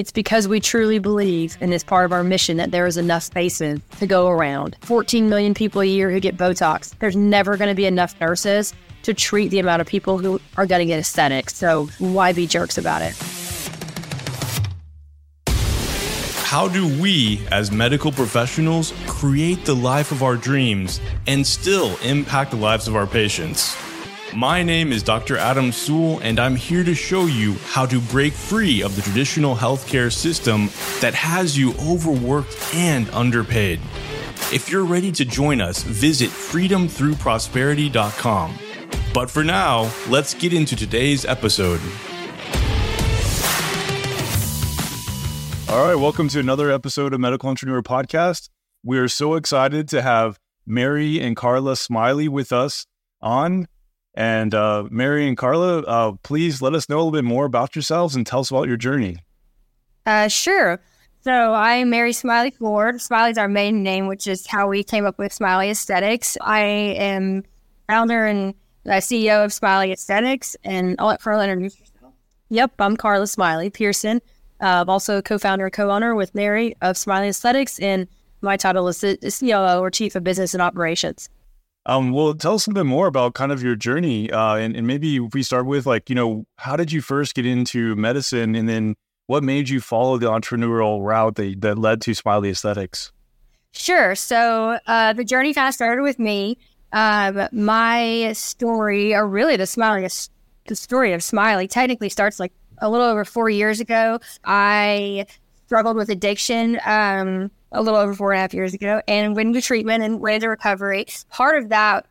It's because we truly believe in this part of our mission that there is enough spaces to go around. 14 million people a year who get Botox. There's never going to be enough nurses to treat the amount of people who are going to get aesthetics. So why be jerks about it? How do we, as medical professionals, create the life of our dreams and still impact the lives of our patients? My name is Dr. Adam Sewell, and I'm here to show you how to break free of the traditional healthcare system that has you overworked and underpaid. If you're ready to join us, visit freedomthroughprosperity.com. But for now, let's get into today's episode. All right, welcome to another episode of Medical Entrepreneur Podcast. We are so excited to have Mary and Carla Smiley with us on and uh, Mary and Carla, uh, please let us know a little bit more about yourselves and tell us about your journey. Uh, sure. So I'm Mary Smiley Ford. Smiley's our main name, which is how we came up with Smiley Aesthetics. I am founder and CEO of Smiley Aesthetics, and I'll let Carla introduce herself. Yep, I'm Carla Smiley Pearson. Uh, I'm also co-founder and co-owner with Mary of Smiley Aesthetics, and my title is COO or Chief of Business and Operations. Um, well, tell us a bit more about kind of your journey, uh, and, and maybe if we start with like, you know, how did you first get into medicine, and then what made you follow the entrepreneurial route that, that led to Smiley Aesthetics? Sure. So uh, the journey kind of started with me. Um, my story, or really the Smiley, the story of Smiley, technically starts like a little over four years ago. I struggled with addiction. Um, a little over four and a half years ago and went into treatment and went into recovery. Part of that,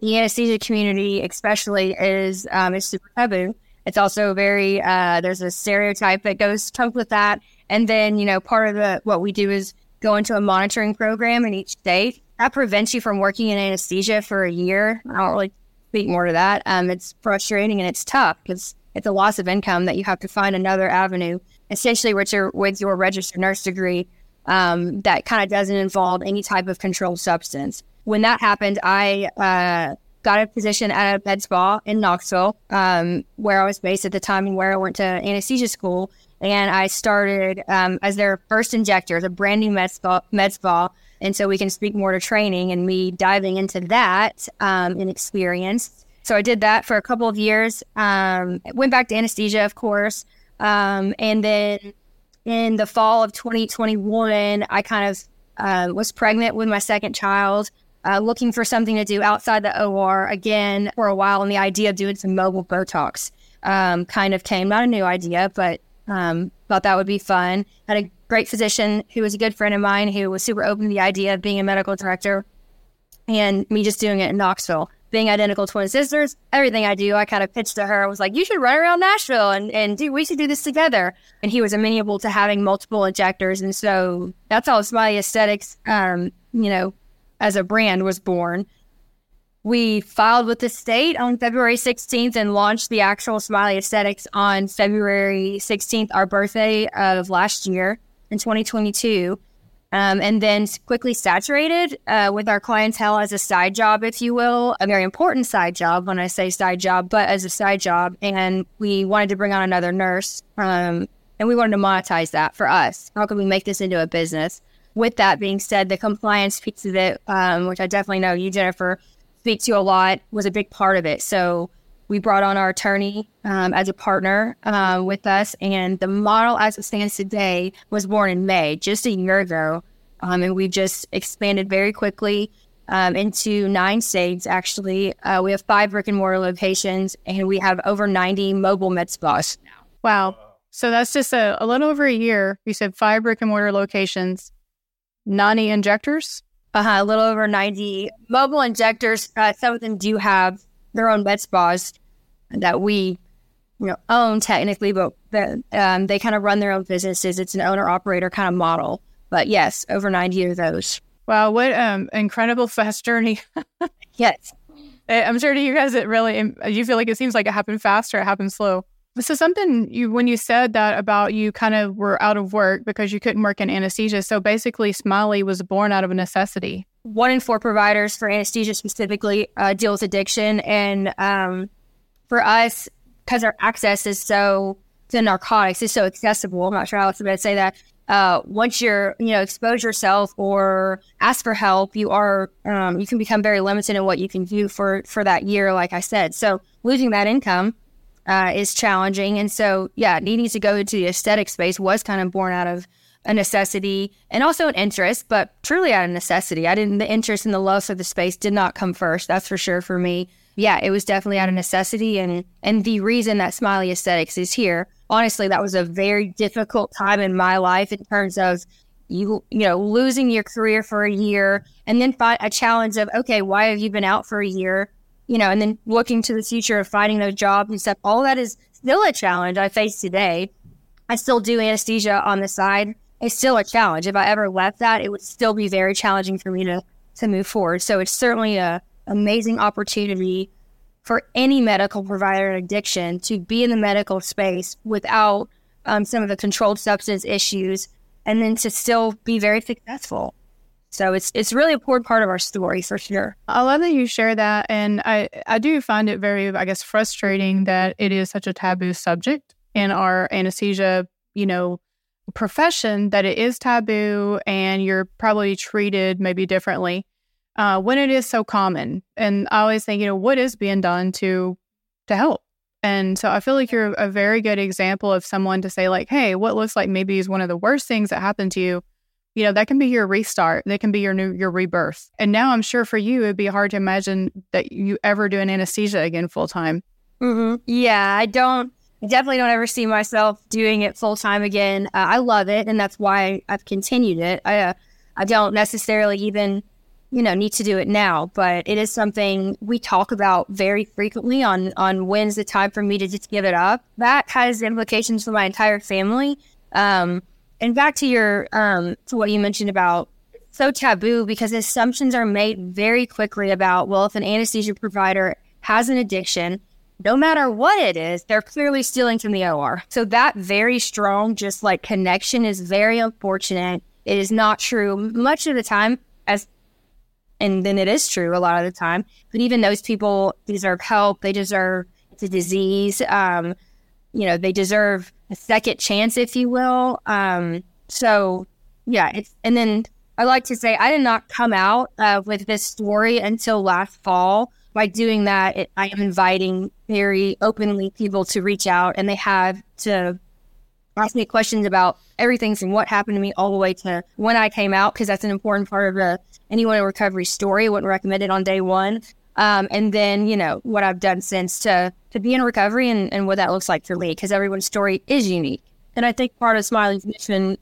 the anesthesia community, especially, is um, is super taboo. It's also very uh, there's a stereotype that goes comes with that, and then you know part of the what we do is go into a monitoring program in each state that prevents you from working in anesthesia for a year. I don't really speak more to that. Um, it's frustrating and it's tough because it's a loss of income that you have to find another avenue, essentially with your with your registered nurse degree um, that kind of doesn't involve any type of controlled substance. When that happened, I uh, got a position at a med spa in Knoxville, um, where I was based at the time and where I went to anesthesia school. And I started um, as their first injector, a brand new med spa, med spa. And so we can speak more to training and me diving into that um, and experience. So I did that for a couple of years. Um, went back to anesthesia, of course. Um, and then in the fall of 2021, I kind of uh, was pregnant with my second child, uh, looking for something to do outside the OR again for a while. And the idea of doing some mobile Botox um, kind of came, not a new idea, but um, thought that would be fun. Had a great physician who was a good friend of mine who was super open to the idea of being a medical director and me just doing it in Knoxville being identical twin sisters, everything I do, I kind of pitched to her. I was like, you should run around Nashville and, and do, we should do this together. And he was amenable to having multiple injectors. And so that's how Smiley Aesthetics, um, you know, as a brand was born. We filed with the state on February 16th and launched the actual Smiley Aesthetics on February 16th, our birthday of last year in 2022 um, and then quickly saturated uh, with our clientele as a side job, if you will, a very important side job when I say side job, but as a side job. And we wanted to bring on another nurse, um, and we wanted to monetize that for us. How can we make this into a business? With that being said, the compliance piece of it, um, which I definitely know you, Jennifer, speak to a lot, was a big part of it. So we brought on our attorney um, as a partner uh, with us, and the model as it stands today was born in May, just a year ago, um, and we've just expanded very quickly um, into nine states. Actually, uh, we have five brick and mortar locations, and we have over ninety mobile med spas now. Wow! So that's just a, a little over a year. You said five brick and mortar locations, ninety injectors. Uh-huh, a little over 90 mobile injectors. Uh, some of them do have their own med spas that we you know own technically, but um, they kind of run their own businesses. It's an owner operator kind of model. But yes, over 90 of those. Wow, what um incredible fast journey. yes. I'm sure to you guys it really you feel like it seems like it happened fast or it happened slow. So something you when you said that about you kind of were out of work because you couldn't work in anesthesia. So basically Smiley was born out of a necessity one in four providers for anesthesia specifically uh, deal with addiction. And um, for us, because our access is so to narcotics is so accessible. I'm not sure how else to say that. Uh, once you're, you know, expose yourself or ask for help, you are, um, you can become very limited in what you can do for for that year. Like I said, so losing that income uh, is challenging, and so yeah, needing to go into the aesthetic space was kind of born out of a necessity and also an interest, but truly out of necessity. I didn't. The interest and the love for the space did not come first. That's for sure for me yeah, it was definitely out of necessity and and the reason that Smiley Aesthetics is here. Honestly, that was a very difficult time in my life in terms of you you know losing your career for a year and then a challenge of okay, why have you been out for a year? You know, and then looking to the future of finding those jobs and stuff. All that is still a challenge I face today. I still do anesthesia on the side. It's still a challenge. If I ever left that, it would still be very challenging for me to to move forward. So it's certainly a amazing opportunity for any medical provider in addiction to be in the medical space without um, some of the controlled substance issues and then to still be very successful. So it's it's really a important part of our story for sure. I love that you share that, and I I do find it very I guess frustrating that it is such a taboo subject in our anesthesia you know profession that it is taboo and you're probably treated maybe differently uh, when it is so common. And I always think, you know, what is being done to to help? And so I feel like you're a very good example of someone to say, like, hey, what looks like maybe is one of the worst things that happened to you. You know, that can be your restart. That can be your new your rebirth. And now I'm sure for you, it'd be hard to imagine that you ever do an anesthesia again full time. Mm-hmm. Yeah, I don't. Definitely don't ever see myself doing it full time again. Uh, I love it, and that's why I've continued it. I uh, I don't necessarily even you know need to do it now but it is something we talk about very frequently on on when's the time for me to just give it up. That has implications for my entire family. Um and back to your um to what you mentioned about so taboo because assumptions are made very quickly about well if an anesthesia provider has an addiction no matter what it is they're clearly stealing from the OR so that very strong just like connection is very unfortunate. It is not true. Much of the time as and then it is true a lot of the time. But even those people deserve help. They deserve it's a disease. Um, you know, they deserve a second chance, if you will. Um, so yeah, it's and then I like to say I did not come out uh, with this story until last fall. By doing that, it, I am inviting very openly people to reach out, and they have to ask me questions about everything from what happened to me all the way to when I came out, because that's an important part of the anyone in recovery story. I wouldn't recommend it on day one. Um, and then, you know, what I've done since to, to be in recovery and, and what that looks like for me, because everyone's story is unique. And I think part of Smiley's mission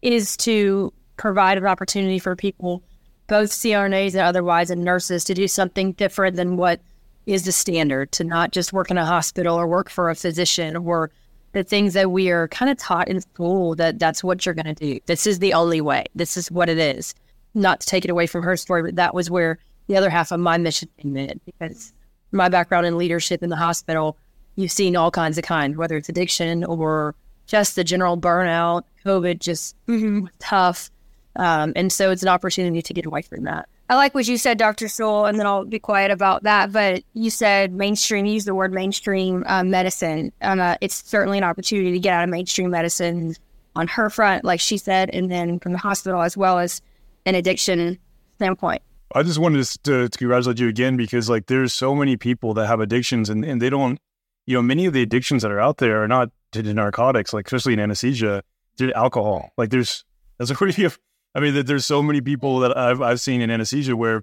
is to provide an opportunity for people, both CRNAs and otherwise, and nurses to do something different than what is the standard, to not just work in a hospital or work for a physician or the things that we are kind of taught in school that that's what you're going to do. This is the only way. This is what it is. Not to take it away from her story, but that was where the other half of my mission came in because my background in leadership in the hospital, you've seen all kinds of kind, whether it's addiction or just the general burnout, COVID, just mm-hmm. tough. Um, and so it's an opportunity to get away from that. I like what you said, Dr. Sewell, and then I'll be quiet about that. But you said mainstream, you the word mainstream uh, medicine. Um, uh, it's certainly an opportunity to get out of mainstream medicine on her front, like she said, and then from the hospital as well as an addiction standpoint. I just wanted to, to congratulate you again because like there's so many people that have addictions and, and they don't, you know, many of the addictions that are out there are not to narcotics, like especially in anesthesia, to alcohol. Like there's, there's a pretty I mean, there's so many people that I've I've seen in anesthesia where,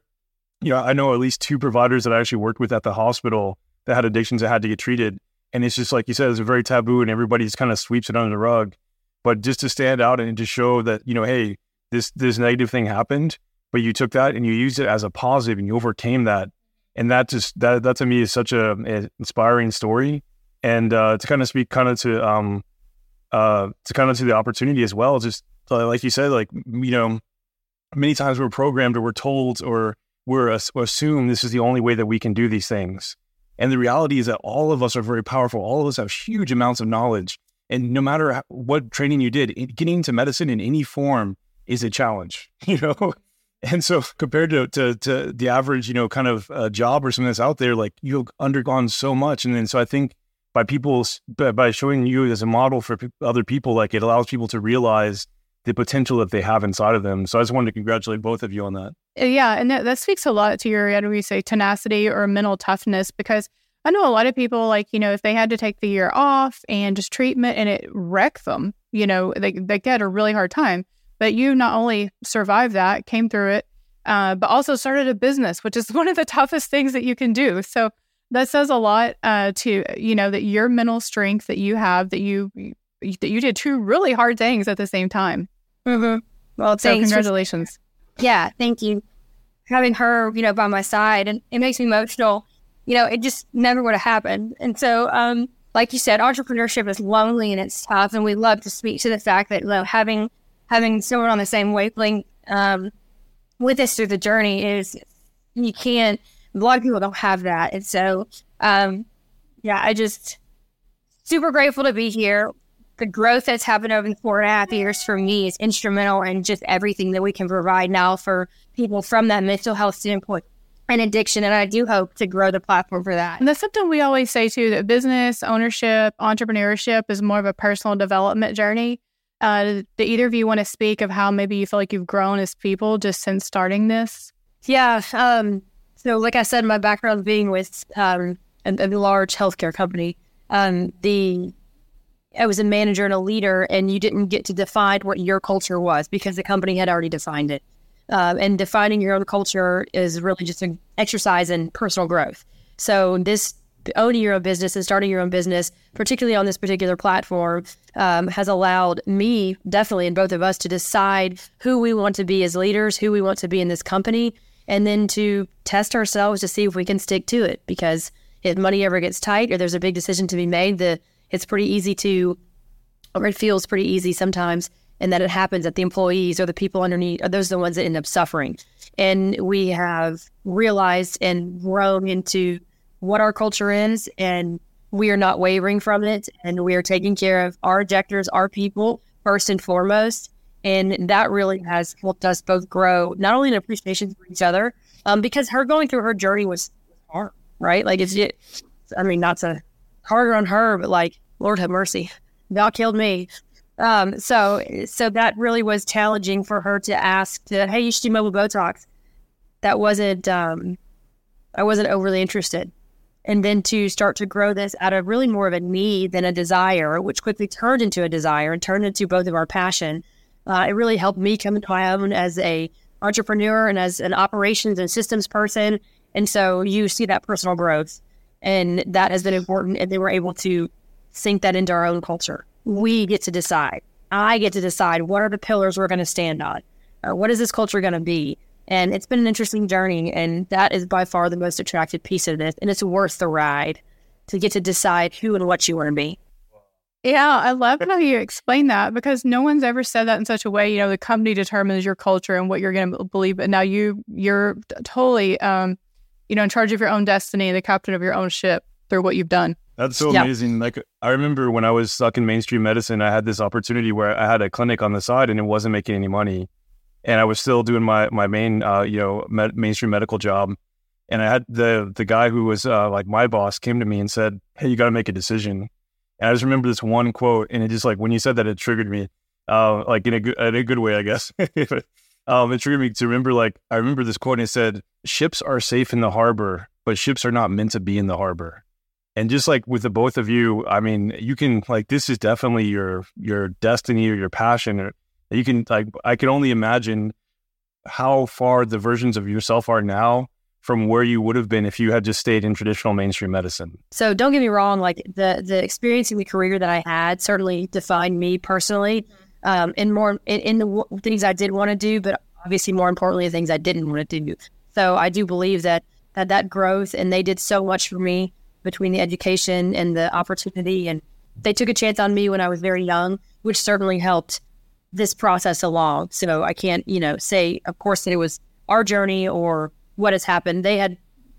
you know, I know at least two providers that I actually worked with at the hospital that had addictions that had to get treated, and it's just like you said, it's a very taboo, and everybody just kind of sweeps it under the rug. But just to stand out and to show that you know, hey, this this negative thing happened, but you took that and you used it as a positive, and you overcame that, and that just that that to me is such a, a inspiring story, and uh, to kind of speak kind of to um uh to kind of to the opportunity as well, just so like you said, like, you know, many times we're programmed or we're told or we're assumed this is the only way that we can do these things. And the reality is that all of us are very powerful. All of us have huge amounts of knowledge. And no matter what training you did, getting into medicine in any form is a challenge, you know? And so compared to, to, to the average, you know, kind of uh, job or something that's out there, like you've undergone so much. And then so I think by people's by showing you as a model for other people, like it allows people to realize the potential that they have inside of them. So I just wanted to congratulate both of you on that. Uh, yeah, and that, that speaks a lot to your, how do we say, tenacity or mental toughness because I know a lot of people like, you know, if they had to take the year off and just treatment and it wrecked them, you know, they, they get a really hard time. But you not only survived that, came through it, uh, but also started a business, which is one of the toughest things that you can do. So that says a lot uh, to, you know, that your mental strength that you have, that you, that you did two really hard things at the same time. Mm-hmm. Well, so congratulations. For, yeah, thank you. Having her, you know, by my side, and it makes me emotional you know, it just never would have happened. And so, um, like you said, entrepreneurship is lonely and it's tough, and we love to speak to the fact that you know, having having someone on the same wavelength um, with us through the journey is you can't. A lot of people don't have that, and so um, yeah, I just super grateful to be here. The growth that's happened over the four and a half years for me is instrumental in just everything that we can provide now for people from that mental health standpoint and addiction. And I do hope to grow the platform for that. And that's something we always say too that business ownership, entrepreneurship is more of a personal development journey. Uh, do either of you want to speak of how maybe you feel like you've grown as people just since starting this? Yeah. Um, so, like I said, my background being with um, a, a, large healthcare company, um, the I was a manager and a leader, and you didn't get to define what your culture was because the company had already defined it. Um, and defining your own culture is really just an exercise in personal growth. So this owning your own business and starting your own business, particularly on this particular platform, um, has allowed me, definitely, and both of us, to decide who we want to be as leaders, who we want to be in this company, and then to test ourselves to see if we can stick to it. Because if money ever gets tight or there's a big decision to be made, the it's pretty easy to, or it feels pretty easy sometimes and that it happens that the employees or the people underneath are those the ones that end up suffering. And we have realized and grown into what our culture is, and we are not wavering from it, and we are taking care of our injectors, our people first and foremost. And that really has helped us both grow, not only in appreciation for each other, um, because her going through her journey was hard, right? Like it's, it, I mean, not to harder on her, but like, Lord have mercy, God killed me. Um, so so that really was challenging for her to ask to, hey, you should do mobile Botox. That wasn't um, I wasn't overly interested. And then to start to grow this out of really more of a need than a desire, which quickly turned into a desire and turned into both of our passion. Uh, it really helped me come into my own as a entrepreneur and as an operations and systems person. And so you see that personal growth, and that has been important. And they we're able to sink that into our own culture we get to decide. I get to decide what are the pillars we're going to stand on. What is this culture going to be? And it's been an interesting journey, and that is by far the most attractive piece of this. And it's worth the ride to get to decide who and what you want to be. Yeah, I love how you explain that because no one's ever said that in such a way. You know, the company determines your culture and what you're going to believe, but now you you're totally, um, you know, in charge of your own destiny, the captain of your own ship through what you've done. That's so yeah. amazing. Like I remember when I was stuck in mainstream medicine, I had this opportunity where I had a clinic on the side and it wasn't making any money, and I was still doing my my main uh, you know med- mainstream medical job. And I had the the guy who was uh, like my boss came to me and said, "Hey, you got to make a decision." And I just remember this one quote, and it just like when you said that, it triggered me, uh, like in a good in a good way, I guess. um, it triggered me to remember like I remember this quote, and it said, "Ships are safe in the harbor, but ships are not meant to be in the harbor." and just like with the both of you i mean you can like this is definitely your your destiny or your passion. Or you can like i can only imagine how far the versions of yourself are now from where you would have been if you had just stayed in traditional mainstream medicine. So don't get me wrong like the the experience in the career that i had certainly defined me personally um and more in, in the w- things i did want to do but obviously more importantly the things i didn't want to do so i do believe that that that growth and they did so much for me between the education and the opportunity. And they took a chance on me when I was very young, which certainly helped this process along. So I can't, you know, say, of course, that it was our journey or what has happened. They had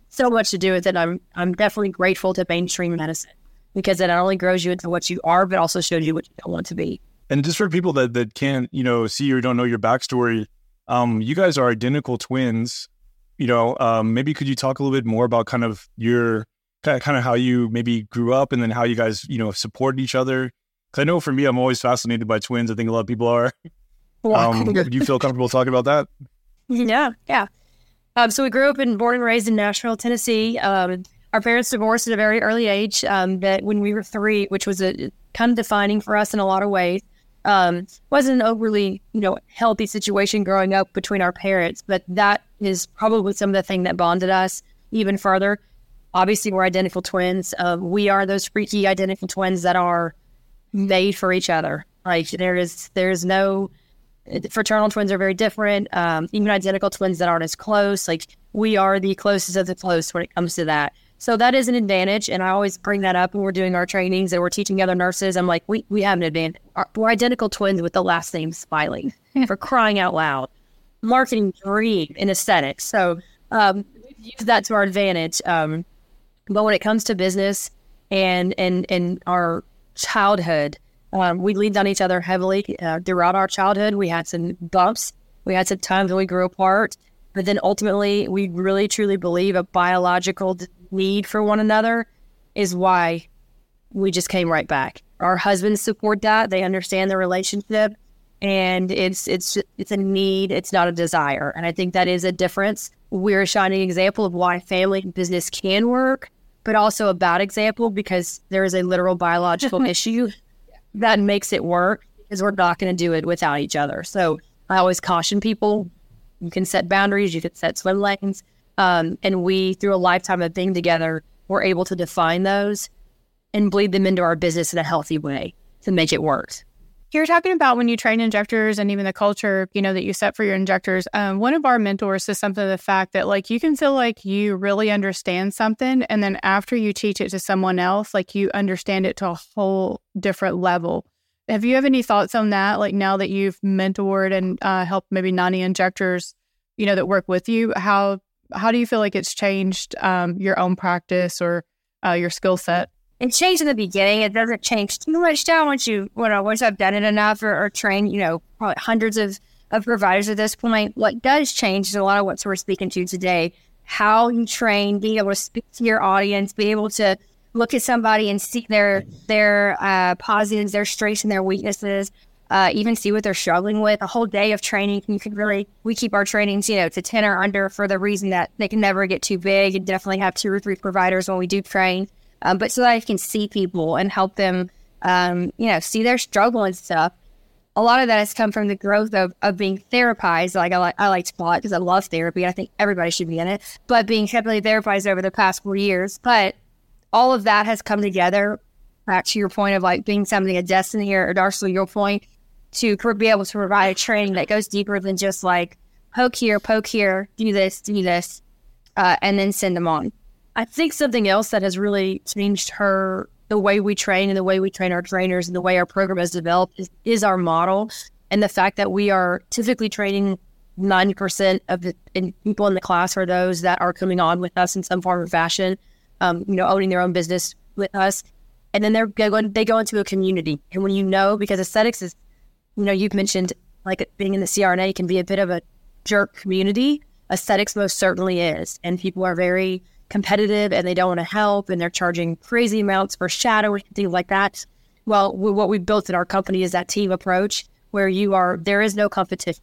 so much to do with it. I'm I'm definitely grateful to mainstream medicine because it not only grows you into what you are, but also shows you what you don't want to be. And just for people that that can't, you know, see or don't know your backstory, um, you guys are identical twins. You know, um, maybe could you talk a little bit more about kind of your kind of how you maybe grew up and then how you guys, you know, supported each other? Because I know for me, I'm always fascinated by twins. I think a lot of people are. Um, do you feel comfortable talking about that? Yeah, yeah. Um, so we grew up and born and raised in Nashville, Tennessee. Um, our parents divorced at a very early age. Um, that when we were three, which was a kind of defining for us in a lot of ways. Um, wasn't an overly, you know, healthy situation growing up between our parents, but that is probably some of the thing that bonded us even further. Obviously, we're identical twins. Uh, we are those freaky identical twins that are made for each other. Like there is, there is no fraternal twins are very different. Um, even identical twins that aren't as close. Like we are the closest of the close when it comes to that. So that is an advantage. And I always bring that up when we're doing our trainings and we're teaching other nurses. I'm like, we, we have an advantage. We're identical twins with the last name Smiley for crying out loud. Marketing dream in aesthetics. So um, use that to our advantage. Um, but when it comes to business and and and our childhood, um, we leaned on each other heavily uh, throughout our childhood. We had some bumps. We had some times when we grew apart. But then ultimately, we really truly believe a biological need for one another is why we just came right back. Our husbands support that; they understand the relationship, and it's it's it's a need. It's not a desire, and I think that is a difference. We're a shining example of why family and business can work, but also a bad example because there is a literal biological issue that makes it work because we're not going to do it without each other. So I always caution people you can set boundaries, you can set swim lanes. Um, and we, through a lifetime of being together, we're able to define those and bleed them into our business in a healthy way to make it work. You're talking about when you train injectors and even the culture, you know, that you set for your injectors. Um, one of our mentors says something to the fact that like you can feel like you really understand something, and then after you teach it to someone else, like you understand it to a whole different level. Have you have any thoughts on that? Like now that you've mentored and uh, helped maybe 90 injectors, you know, that work with you, how how do you feel like it's changed um, your own practice or uh, your skill set? It changed in the beginning. It doesn't change too much now once you when I once I've done it enough or, or trained, you know, probably hundreds of of providers at this point. What does change is a lot of what we're speaking to today. How you train, being able to speak to your audience, be able to look at somebody and see their their uh, positives, their strengths, and their weaknesses. Uh, even see what they're struggling with. A whole day of training, you can really. We keep our trainings, you know, to ten or under for the reason that they can never get too big, and definitely have two or three providers when we do train. Um, but so that I can see people and help them, um, you know, see their struggle and stuff. A lot of that has come from the growth of, of being therapized. Like I like I like to call it because I love therapy. I think everybody should be in it. But being heavily therapized over the past four years, but all of that has come together back to your point of like being something a destiny or, Darcy, your point to be able to provide a training that goes deeper than just like poke here, poke here, do this, do this, uh, and then send them on. I think something else that has really changed her the way we train and the way we train our trainers and the way our program has developed is, is our model and the fact that we are typically training 90% of the in people in the class are those that are coming on with us in some form or fashion um, you know, owning their own business with us. And then they're going, they go into a community. And when you know, because aesthetics is, you know, you've mentioned like being in the CRNA can be a bit of a jerk community. Aesthetics most certainly is. And people are very competitive and they don't want to help and they're charging crazy amounts for shadowing, things like that. Well, we, what we've built in our company is that team approach where you are, there is no competition.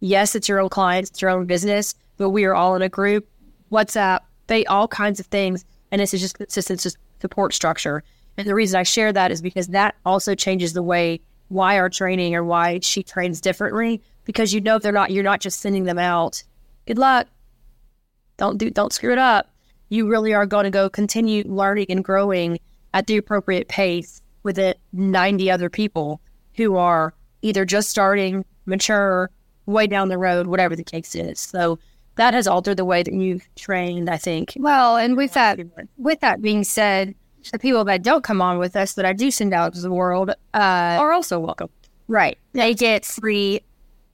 Yes, it's your own clients, it's your own business, but we are all in a group, WhatsApp, they all kinds of things and this is just consistent support structure. And the reason I share that is because that also changes the way why our training or why she trains differently. Because you know they're not you're not just sending them out. Good luck. Don't do don't screw it up. You really are going to go continue learning and growing at the appropriate pace with it 90 other people who are either just starting, mature, way down the road, whatever the case is. So that has altered the way that you've trained, I think. Well, and with that, with that being said, the people that don't come on with us that I do send out to the world uh, are also welcome. Right. They get free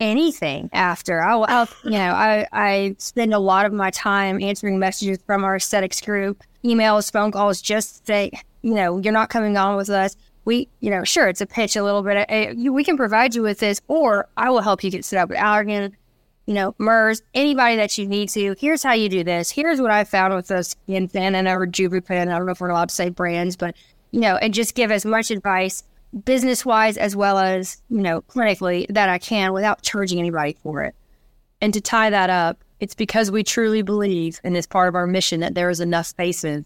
anything after. I'll, I'll, you know, I, I spend a lot of my time answering messages from our aesthetics group, emails, phone calls, just say, you know, you're not coming on with us. We, you know, sure, it's a pitch a little bit. Uh, we can provide you with this, or I will help you get set up with Allergan you know, Merz, anybody that you need to. Here's how you do this. Here's what I found with those Infin and or Jubripen. I don't know if we're allowed to say brands, but you know, and just give as much advice business wise as well as, you know, clinically that I can without charging anybody for it. And to tie that up, it's because we truly believe in this part of our mission that there is enough spaces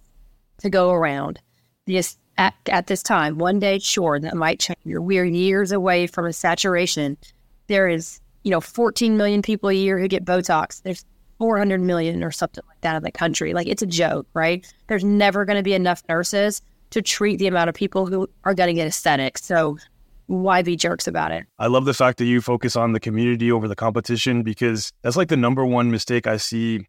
to go around. Yes, at, at this time, one day, sure, that might change. We're years away from a saturation. There is you know, 14 million people a year who get Botox. There's 400 million or something like that in the country. Like it's a joke, right? There's never going to be enough nurses to treat the amount of people who are going to get aesthetics. So why be jerks about it? I love the fact that you focus on the community over the competition because that's like the number one mistake I see,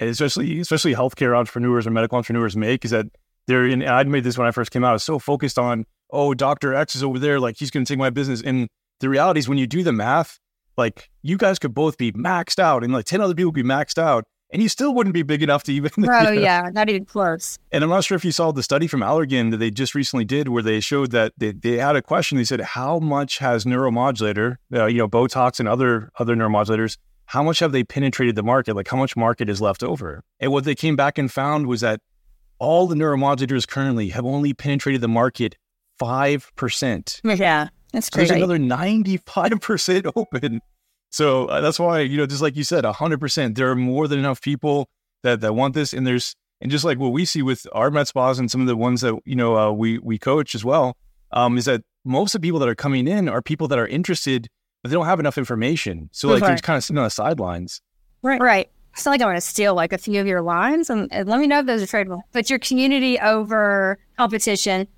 especially especially healthcare entrepreneurs or medical entrepreneurs make is that they're in. I made this when I first came out. I was so focused on oh, Doctor X is over there, like he's going to take my business. And the reality is, when you do the math, like you guys could both be maxed out and like 10 other people be maxed out and you still wouldn't be big enough to even. Oh, you know. yeah, not even close. And I'm not sure if you saw the study from Allergan that they just recently did where they showed that they, they had a question. They said, how much has neuromodulator, uh, you know, Botox and other, other neuromodulators, how much have they penetrated the market? Like how much market is left over? And what they came back and found was that all the neuromodulators currently have only penetrated the market 5%. Yeah. That's crazy. There's another 95% open. So uh, that's why, you know, just like you said, 100%, there are more than enough people that, that want this. And there's, and just like what we see with our med spas and some of the ones that, you know, uh, we, we coach as well, um, is that most of the people that are coming in are people that are interested, but they don't have enough information. So like right. they're just kind of sitting on the sidelines. Right. Right. It's not like I want to steal like a few of your lines and, and let me know if those are tradable. But your community over competition,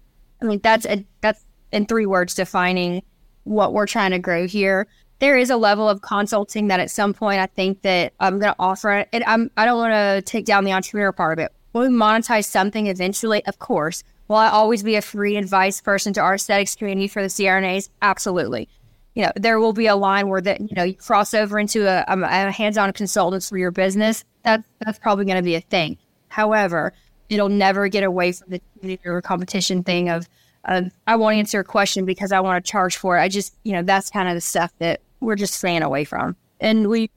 I mean, that's a, that's in three words defining what we're trying to grow here. There is a level of consulting that at some point I think that I'm going to offer it. And I'm, I don't want to take down the entrepreneur part of it. Will we monetize something eventually? Of course. Will I always be a free advice person to our aesthetics community for the CRNAs? Absolutely. You know, there will be a line where that, you know, you cross over into a, a hands-on consultant for your business. That's, that's probably going to be a thing. However, it'll never get away from the community or competition thing of, uh, I won't answer a question because I want to charge for it. I just, you know, that's kind of the stuff that we're just staying away from. And we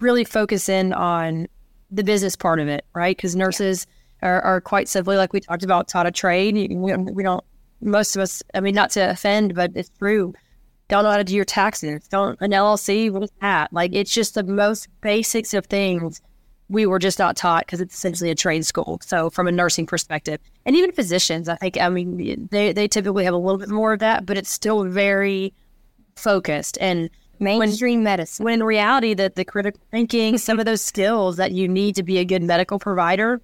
really focus in on the business part of it, right? Because nurses yeah. are, are, quite simply, like we talked about, taught a trade. We, we don't, most of us, I mean, not to offend, but it's true. Don't know how to do your taxes. Don't, an LLC, what is that? Like, it's just the most basics of things we were just not taught because it's essentially a trade school. So from a nursing perspective, and even physicians, I think, I mean, they, they typically have a little bit more of that, but it's still very focused and mainstream when, medicine. When in reality, that the critical thinking, some of those skills that you need to be a good medical provider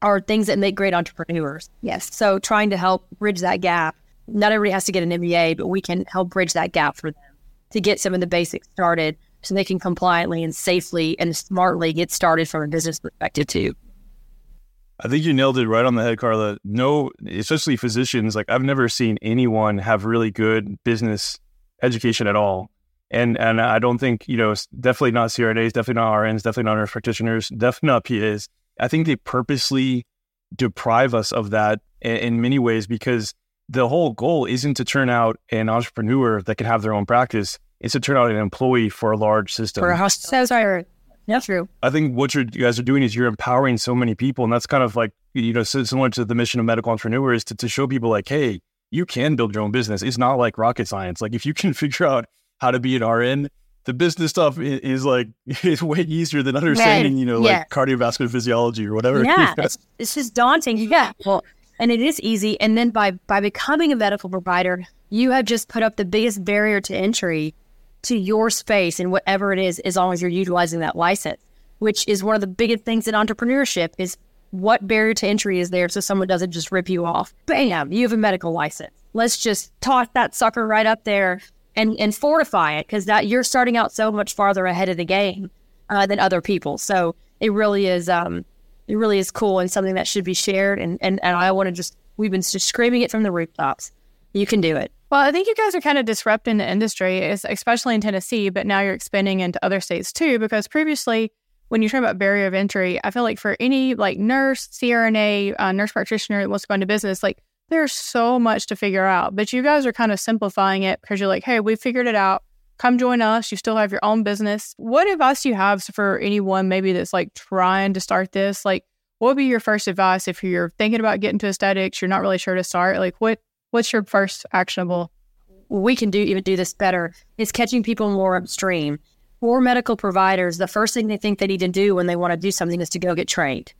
are things that make great entrepreneurs. Yes. So trying to help bridge that gap. Not everybody has to get an MBA, but we can help bridge that gap for them to get some of the basics started so they can compliantly and safely and smartly get started from a business perspective too. I think you nailed it right on the head, Carla. No, especially physicians, like I've never seen anyone have really good business education at all. And and I don't think, you know, definitely not CRNAs, definitely not RNs, definitely not nurse practitioners, definitely not PAs. I think they purposely deprive us of that in, in many ways because the whole goal isn't to turn out an entrepreneur that can have their own practice is to turn out an employee for a large system. For a hospital. So sorry. Yeah, true. I think what you guys are doing is you're empowering so many people. And that's kind of like, you know, similar to the mission of medical entrepreneurs to, to show people like, hey, you can build your own business. It's not like rocket science. Like if you can figure out how to be an RN, the business stuff is, is like is way easier than understanding, you know, yeah. like cardiovascular physiology or whatever. Yeah, it's, it's just daunting. Yeah, well, and it is easy. And then by by becoming a medical provider, you have just put up the biggest barrier to entry to your space and whatever it is, as long as you're utilizing that license, which is one of the biggest things in entrepreneurship is what barrier to entry is there so someone doesn't just rip you off. Bam, you have a medical license. Let's just toss that sucker right up there and, and fortify it because that you're starting out so much farther ahead of the game uh, than other people. So it really is um, it really is cool and something that should be shared. And, and, and I want to just, we've been just screaming it from the rooftops. You can do it. Well, I think you guys are kind of disrupting the industry, especially in Tennessee, but now you're expanding into other states too. Because previously, when you're talking about barrier of entry, I feel like for any like nurse, CRNA, uh, nurse practitioner that wants to go into business, like there's so much to figure out. But you guys are kind of simplifying it because you're like, hey, we figured it out. come join us. You still have your own business. What advice do you have for anyone maybe that's like trying to start this? Like, what would be your first advice if you're thinking about getting to aesthetics, you're not really sure to start? Like, what what's your first actionable? We can do even do this better. Is catching people more upstream. For medical providers, the first thing they think they need to do when they want to do something is to go get trained.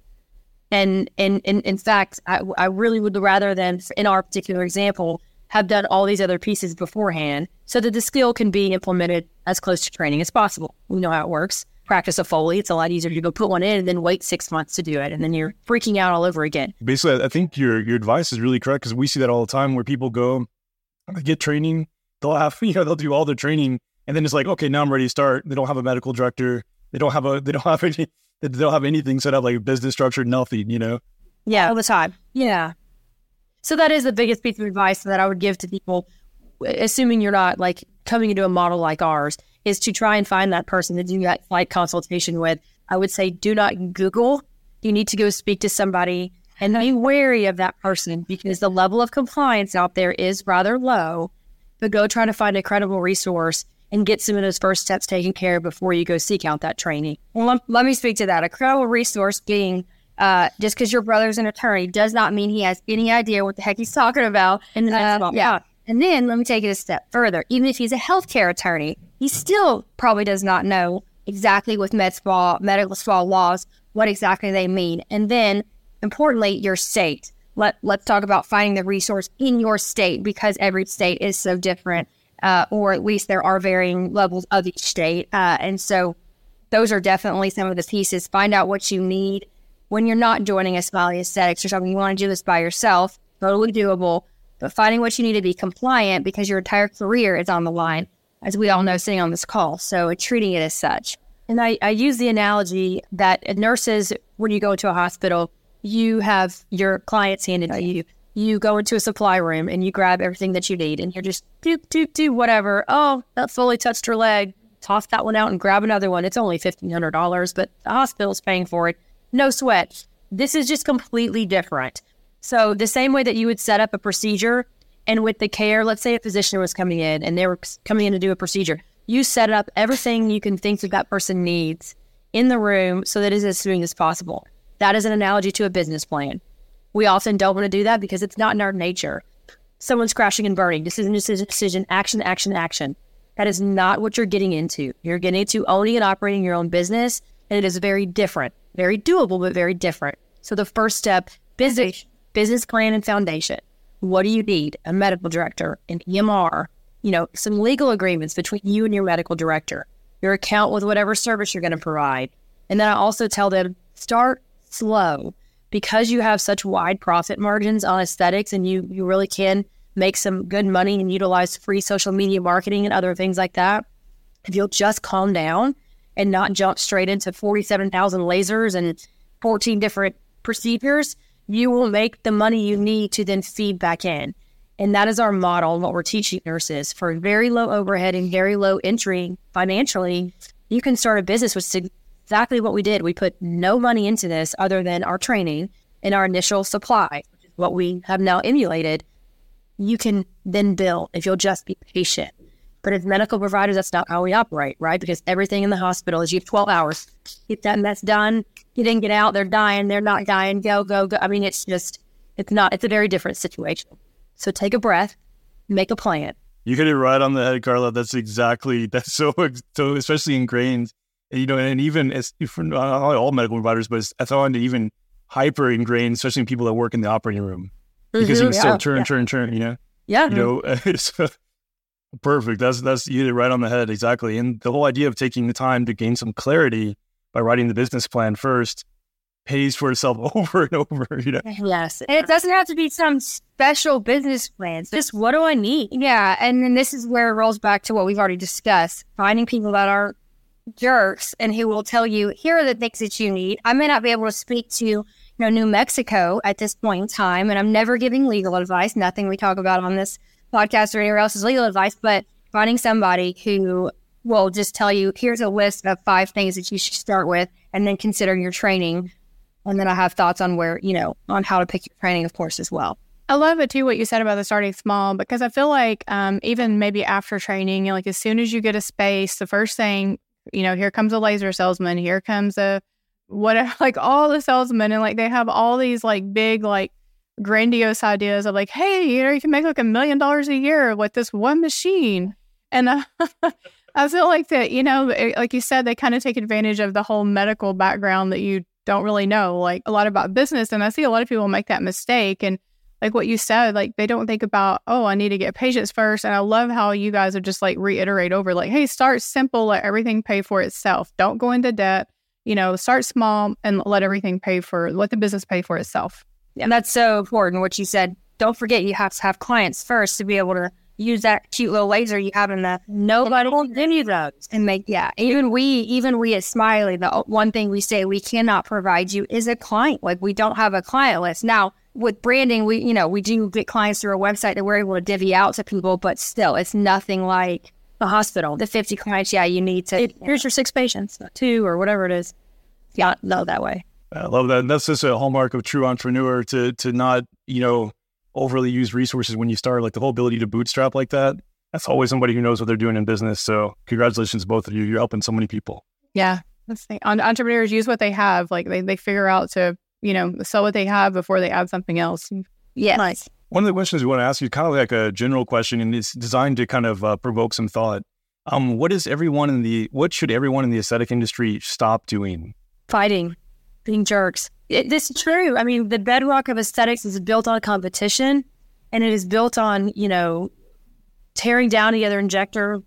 And and, and in fact, I, I really would rather than in our particular example have done all these other pieces beforehand so that the skill can be implemented as close to training as possible. We know how it works. Practice a Foley. It's a lot easier to go put one in and then wait six months to do it. And then you're freaking out all over again. Basically, I think your your advice is really correct because we see that all the time where people go they get training. They'll have, you know, they'll do all their training and then it's like, okay, now I'm ready to start. They don't have a medical director. They don't have a, they don't have any, they don't have anything set up like a business structure, nothing, you know? Yeah, all the time. Yeah. So that is the biggest piece of advice that I would give to people, assuming you're not like coming into a model like ours, is to try and find that person to do that flight consultation with. I would say do not Google. You need to go speak to somebody and be wary of that person because the level of compliance out there is rather low. But go try to find a credible resource and get some of those first steps taken care of before you go seek out that training. Well, let, let me speak to that. A credible resource being uh, just because your brother's an attorney does not mean he has any idea what the heck he's talking about. And uh, yeah. And then let me take it a step further. Even if he's a healthcare attorney, he still probably does not know exactly with med spa, medical spa laws, what exactly they mean. And then importantly, your state. Let, let's talk about finding the resource in your state because every state is so different, uh, or at least there are varying levels of each state. Uh, and so those are definitely some of the pieces. Find out what you need when you're not joining a Smiley Aesthetics or something, you want to do this by yourself, totally doable. But finding what you need to be compliant because your entire career is on the line, as we all know, sitting on this call. So treating it as such. And I, I use the analogy that nurses, when you go into a hospital, you have your clients handed to you. You go into a supply room and you grab everything that you need, and you're just do do do whatever. Oh, that Foley touched her leg. Toss that one out and grab another one. It's only fifteen hundred dollars, but the hospital's paying for it no sweat. This is just completely different. So, the same way that you would set up a procedure and with the care, let's say a physician was coming in and they were coming in to do a procedure, you set up everything you can think that that person needs in the room so that it is as smooth as possible. That is an analogy to a business plan. We often don't want to do that because it's not in our nature. Someone's crashing and burning, decision, decision, decision, action, action, action. That is not what you're getting into. You're getting into owning and operating your own business, and it is very different very doable, but very different. So the first step, business, business plan and foundation. What do you need? A medical director, an EMR, you know, some legal agreements between you and your medical director, your account with whatever service you're going to provide. And then I also tell them start slow because you have such wide profit margins on aesthetics and you you really can make some good money and utilize free social media marketing and other things like that. If you'll just calm down and not jump straight into 47,000 lasers and 14 different procedures, you will make the money you need to then feed back in. And that is our model what we're teaching nurses for very low overhead and very low entry financially. You can start a business, which is exactly what we did. We put no money into this other than our training and our initial supply, which is what we have now emulated. You can then build if you'll just be patient. But as medical providers, that's not how we operate, right? Because everything in the hospital is you have 12 hours. Get that mess done. You didn't get out. They're dying. They're not dying. Go, go, go. I mean, it's just, it's not, it's a very different situation. So take a breath, make a plan. You hit it right on the head, Carla. That's exactly, that's so, so especially ingrained, you know, and even as for not all medical providers, but it's, it's on to even hyper ingrained, especially in people that work in the operating room because mm-hmm, you can yeah, still turn, yeah. turn, turn, you know? Yeah. You know, so, Perfect. That's that's you hit it right on the head exactly. And the whole idea of taking the time to gain some clarity by writing the business plan first pays for itself over and over. You know. Yes, and it doesn't have to be some special business plans. Just what do I need? Yeah, and then this is where it rolls back to what we've already discussed: finding people that are jerks and who will tell you here are the things that you need. I may not be able to speak to you know New Mexico at this point in time, and I'm never giving legal advice. Nothing we talk about on this podcast or anywhere else is legal advice, but finding somebody who will just tell you, here's a list of five things that you should start with, and then consider your training. And then I have thoughts on where, you know, on how to pick your training, of course, as well. I love it too what you said about the starting small because I feel like um, even maybe after training, like as soon as you get a space, the first thing, you know, here comes a laser salesman, here comes a whatever, like all the salesmen, and like they have all these like big, like grandiose ideas of like, hey, you know, you can make like a million dollars a year with this one machine. And uh, I feel like that, you know, eh, like you said, they kind of take advantage of the whole medical background that you don't really know, like a lot about business. And I see a lot of people make that mistake. And like what you said, like they don't think about, oh, I need to get patients first. And I love how you guys are just like reiterate over, like, hey, start simple, let everything pay for itself. Don't go into debt. You know, start small and let everything pay for let the business pay for itself. And that's so important. What you said. Don't forget, you have to have clients first to be able to use that cute little laser you have in the nobody will give you those. and make yeah even we even we at smiley the one thing we say we cannot provide you is a client. Like we don't have a client list. Now with branding we you know we do get clients through a website that we're able to divvy out to people but still it's nothing like the hospital. The 50 clients yeah you need to here's your six patients two or whatever it is. Yeah no that way. I love that. And that's just a hallmark of true entrepreneur to to not you know overly use resources when you start, like the whole ability to bootstrap like that. That's always somebody who knows what they're doing in business. So congratulations, both of you. You're helping so many people. Yeah. That's the entrepreneurs use what they have. Like they, they figure out to, you know, sell what they have before they add something else. Yeah. Nice. One of the questions we want to ask you is kind of like a general question and it's designed to kind of uh, provoke some thought. Um, what is everyone in the, what should everyone in the aesthetic industry stop doing? Fighting, being jerks it, this is true. I mean, the bedrock of aesthetics is built on competition, and it is built on you know tearing down the other injector.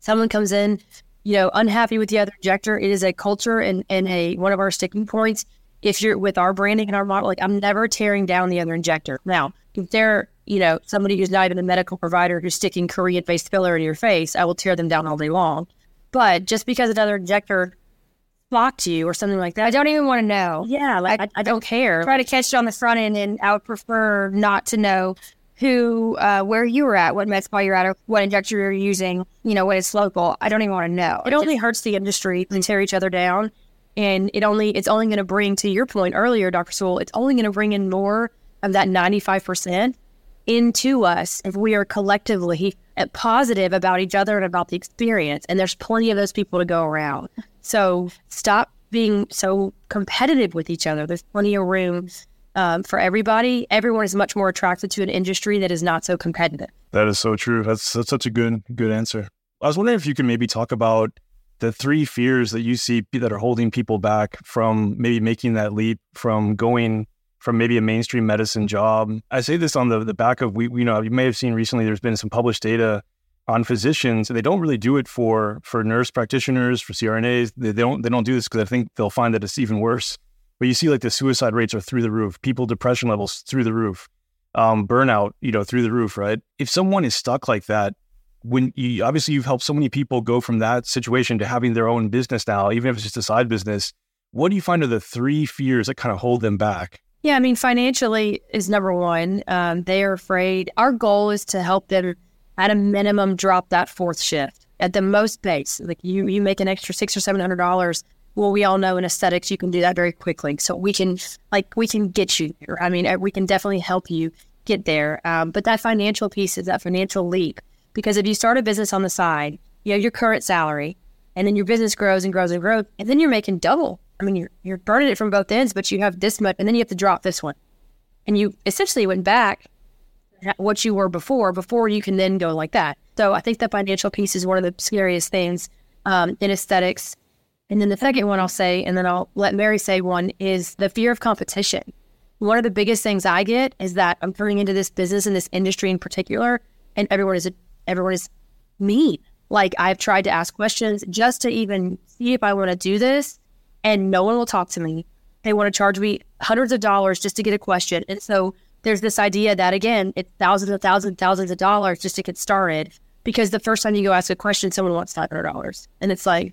Someone comes in, you know, unhappy with the other injector. It is a culture and, and a one of our sticking points. If you're with our branding and our model, like I'm never tearing down the other injector. Now, if they're, you know, somebody who's not even a medical provider who's sticking Korean based filler in your face, I will tear them down all day long. But just because another injector blocked you or something like that. I don't even want to know. Yeah, like I, I don't care. Try to catch it on the front end, and I would prefer not to know who, uh, where you were at, what med spa you're at, or what injector you're using. You know, when it's local. I don't even want to know. It only hurts the industry and tear each other down, and it only it's only going to bring to your point earlier, Dr. Sewell. It's only going to bring in more of that ninety five percent into us if we are collectively positive about each other and about the experience. And there's plenty of those people to go around. So stop being so competitive with each other. There's plenty of room um, for everybody. Everyone is much more attracted to an industry that is not so competitive. That is so true. That's, that's such a good good answer. I was wondering if you could maybe talk about the three fears that you see that are holding people back from maybe making that leap from going from maybe a mainstream medicine job. I say this on the, the back of we, you know, you may have seen recently there's been some published data on physicians. They don't really do it for for nurse practitioners, for CRNAs. They, they don't they don't do this because I think they'll find that it's even worse. But you see, like the suicide rates are through the roof. People depression levels through the roof. Um, burnout, you know, through the roof. Right? If someone is stuck like that, when you obviously you've helped so many people go from that situation to having their own business now, even if it's just a side business. What do you find are the three fears that kind of hold them back? Yeah, I mean, financially is number one. Um, they are afraid. Our goal is to help them at a minimum drop that fourth shift at the most base. Like you, you make an extra six or seven hundred dollars. Well, we all know in aesthetics you can do that very quickly. So we can, like, we can get you there. I mean, we can definitely help you get there. Um, but that financial piece is that financial leap because if you start a business on the side, you have your current salary, and then your business grows and grows and grows, and then you're making double. I mean, you're you're burning it from both ends, but you have this much, and then you have to drop this one, and you essentially went back what you were before, before you can then go like that. So I think the financial piece is one of the scariest things um, in aesthetics. And then the second one I'll say, and then I'll let Mary say one, is the fear of competition. One of the biggest things I get is that I'm coming into this business and this industry in particular, and everyone is everyone is mean. Like I've tried to ask questions just to even see if I want to do this, and no one will talk to me. They want to charge me hundreds of dollars just to get a question, and so there's this idea that again, it's thousands and thousands and thousands of dollars just to get started. Because the first time you go ask a question, someone wants five hundred dollars, and it's like,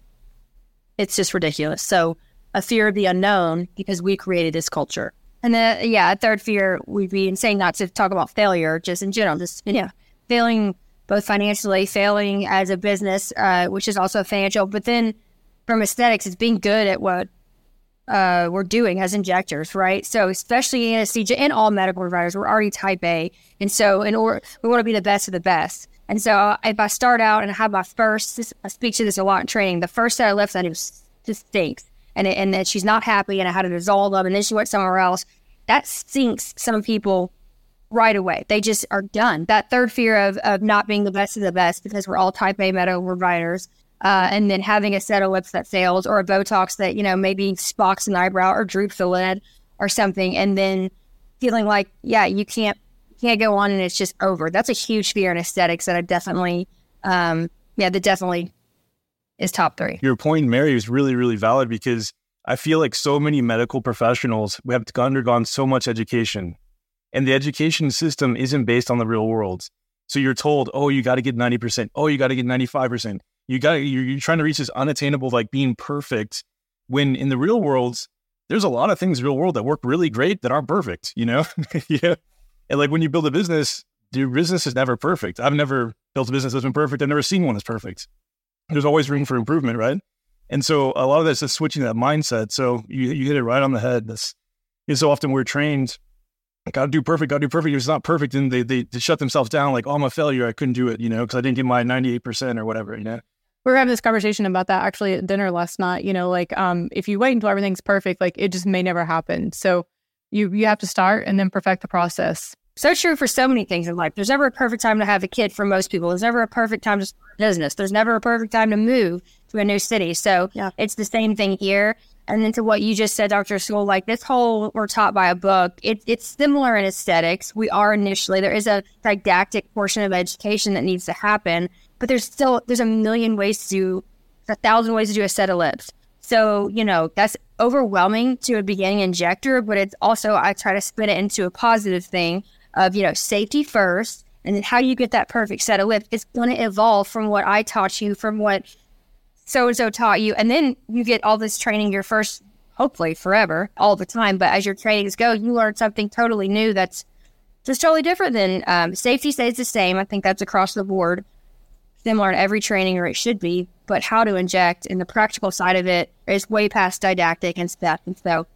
it's just ridiculous. So a fear of the unknown because we created this culture. And then yeah, a third fear would be saying not to talk about failure, just in general, just yeah, failing both financially, failing as a business, uh, which is also financial. But then from aesthetics, it's being good at what uh, we're doing as injectors, right? So especially anesthesia and all medical providers, we're already type A, and so in order we want to be the best of the best. And so if I start out and I have my first, this, I speak to this a lot in training. The first set of lifts I do just stinks, and it, and then she's not happy, and I had to dissolve them, and then she went somewhere else. That sinks some people right away. They just are done. That third fear of of not being the best of the best because we're all type A medical providers uh, and then having a set of lips that fails or a Botox that, you know, maybe spocks an eyebrow or droops the lid or something. And then feeling like, yeah, you can't, can't go on and it's just over. That's a huge fear in aesthetics that I definitely, um, yeah, that definitely is top three. Your point, Mary, is really, really valid because I feel like so many medical professionals, we have undergone so much education and the education system isn't based on the real world. So you're told, oh, you got to get 90%. Oh, you got to get 95% you got you're, you're trying to reach this unattainable like being perfect when in the real world there's a lot of things real world that work really great that aren't perfect you know? Yeah. And like when you build a business your business is never perfect. I've never built a business that's been perfect. I've never seen one that's perfect. There's always room for improvement right? And so a lot of this is switching that mindset. So you, you hit it right on the head. That's you know, so often we're trained got to do perfect, got to do perfect. If it's not perfect, then they, they, they shut themselves down like, oh, I'm a failure. I couldn't do it, you know, because I didn't get my 98% or whatever, you know? We were having this conversation about that actually at dinner last night. You know, like um, if you wait until everything's perfect, like it just may never happen. So you you have to start and then perfect the process. So true for so many things in life. There's never a perfect time to have a kid for most people. There's never a perfect time to start a business. There's never a perfect time to move to a new city. So yeah. it's the same thing here. And then to what you just said, Dr. Sewell, like this whole we're taught by a book, it, it's similar in aesthetics. We are initially, there is a didactic portion of education that needs to happen but there's still there's a million ways to do a thousand ways to do a set of lips. So, you know, that's overwhelming to a beginning injector, but it's also I try to spin it into a positive thing of, you know, safety first and then how you get that perfect set of lips. It's gonna evolve from what I taught you, from what so and so taught you. And then you get all this training your first hopefully forever, all the time. But as your trainings go, you learn something totally new that's just totally different than um, safety stays the same. I think that's across the board similar in every training, or it should be, but how to inject and the practical side of it is way past didactic and stuff. And so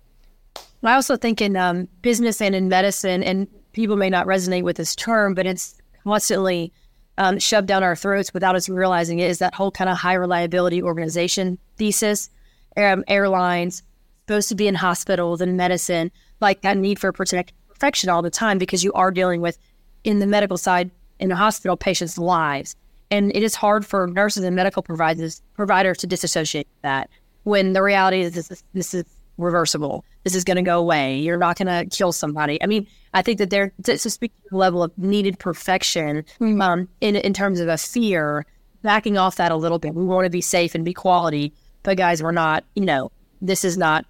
I also think in um, business and in medicine, and people may not resonate with this term, but it's constantly um, shoved down our throats without us realizing it, is that whole kind of high reliability organization thesis. Um, airlines, supposed to be in hospitals and medicine, like that need for protect, perfection all the time because you are dealing with, in the medical side, in a hospital, patients' lives. And it is hard for nurses and medical providers providers to disassociate that when the reality is this is, this is reversible. This is going to go away. You're not going to kill somebody. I mean, I think that there to, to speak to the level of needed perfection um, in in terms of a fear, backing off that a little bit. We want to be safe and be quality, but guys, we're not. You know, this is not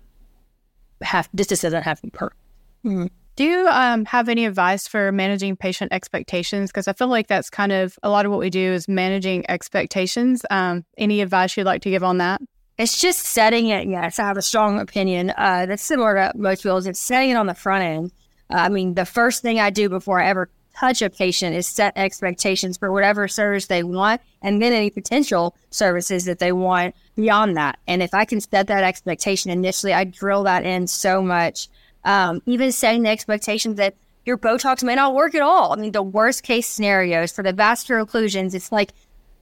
have this doesn't have to be perfect. Mm-hmm. Do you um, have any advice for managing patient expectations? Because I feel like that's kind of a lot of what we do is managing expectations. Um, any advice you'd like to give on that? It's just setting it. Yes, I have a strong opinion. Uh, that's similar to most fields. It's setting it on the front end. Uh, I mean, the first thing I do before I ever touch a patient is set expectations for whatever service they want and then any potential services that they want beyond that. And if I can set that expectation initially, I drill that in so much um, even setting the expectation that your Botox may not work at all. I mean, the worst case scenarios for the vascular occlusions, it's like,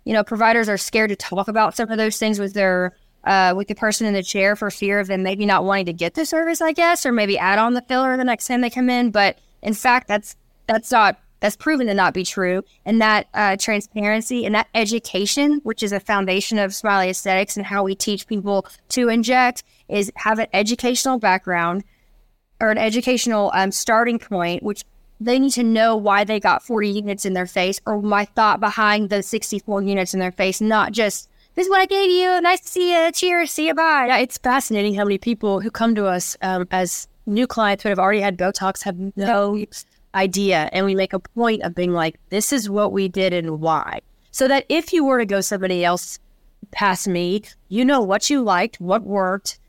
you know, providers are scared to talk about some of those things with their uh, with the person in the chair for fear of them maybe not wanting to get the service, I guess, or maybe add on the filler the next time they come in. But in fact, that's that's not that's proven to not be true. And that uh, transparency and that education, which is a foundation of Smiley Aesthetics and how we teach people to inject, is have an educational background or an educational um, starting point, which they need to know why they got 40 units in their face or my thought behind the 64 units in their face, not just this is what I gave you. Nice to see you. Cheers. See you. Bye. Yeah, it's fascinating how many people who come to us um, as new clients who have already had Botox have no idea. And we make a point of being like, this is what we did and why. So that if you were to go somebody else past me, you know what you liked, what worked,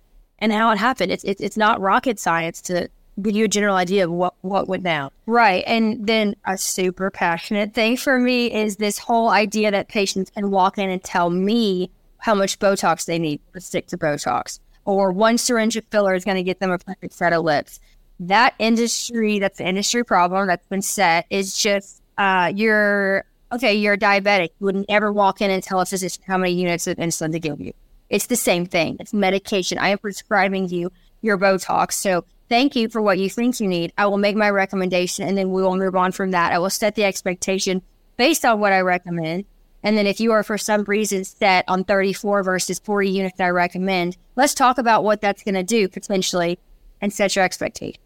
and how it happened. It's it's, it's not rocket science to give you a general idea of what what went down. Right, and then a super passionate thing for me is this whole idea that patients can walk in and tell me how much Botox they need to stick to Botox. or one syringe of filler is going to get them a perfect set of lips. That industry, that's industry problem that's been set, is just uh, you're okay, you're diabetic. You wouldn't ever walk in and tell a physician how many units of insulin to give you. It's the same thing. It's medication. I am prescribing you your Botox. So thank you for what you think you need. I will make my recommendation and then we will move on from that. I will set the expectation based on what I recommend. And then if you are for some reason set on 34 versus 40 units I recommend, let's talk about what that's going to do potentially and set your expectation.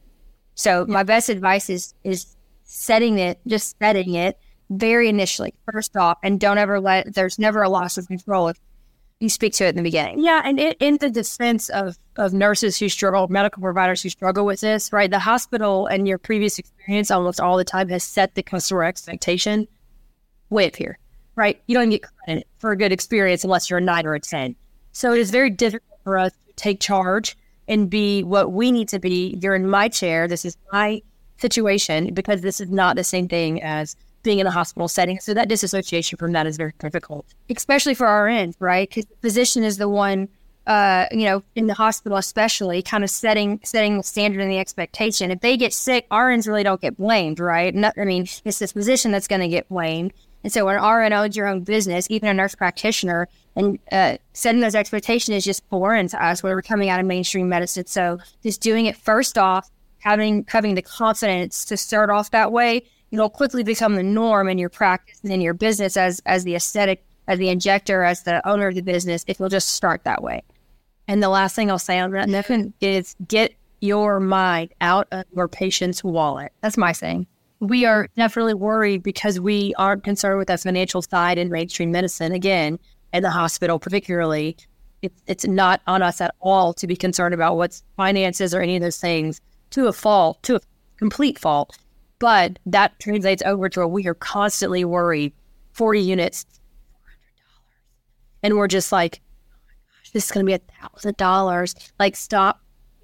So my best advice is is setting it, just setting it very initially, first off, and don't ever let there's never a loss of control if you speak to it in the beginning. Yeah, and it, in the defense of of nurses who struggle, medical providers who struggle with this, right? The hospital and your previous experience almost all the time has set the customer expectation way up here, right? You don't get credit for a good experience unless you're a nine or a 10. So it is very difficult for us to take charge and be what we need to be. You're in my chair. This is my situation because this is not the same thing as being in a hospital setting. So that disassociation from that is very difficult, especially for RNs, right? Because the physician is the one, uh, you know, in the hospital especially, kind of setting setting the standard and the expectation. If they get sick, RNs really don't get blamed, right? Not, I mean, it's the physician that's going to get blamed. And so when RN owns your own business, even a nurse practitioner, and uh, setting those expectations is just foreign to us. Where we're coming out of mainstream medicine, so just doing it first off, having having the confidence to start off that way, it'll quickly become the norm in your practice and in your business as as the aesthetic, as the injector, as the owner of the business. If you'll just start that way. And the last thing I'll say on that is get your mind out of your patient's wallet. That's my saying we are definitely worried because we aren't concerned with that financial side in mainstream medicine. Again, in the hospital, particularly, it's not on us at all to be concerned about what's finances or any of those things to a fault, to a complete fault. But that translates over to a we are constantly worried 40 units, $400. And we're just like, oh this is going to be a thousand dollars. Like, stop.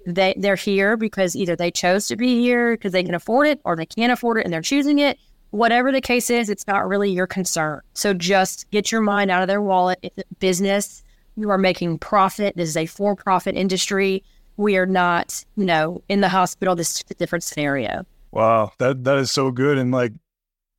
They they're here because either they chose to be here because they can afford it or they can't afford it and they're choosing it. Whatever the case is it's not really your concern. So just get your mind out of their wallet. Business. You are making profit. This is a for-profit industry. We are not you know in the hospital. This is a different scenario wow that that is so good and like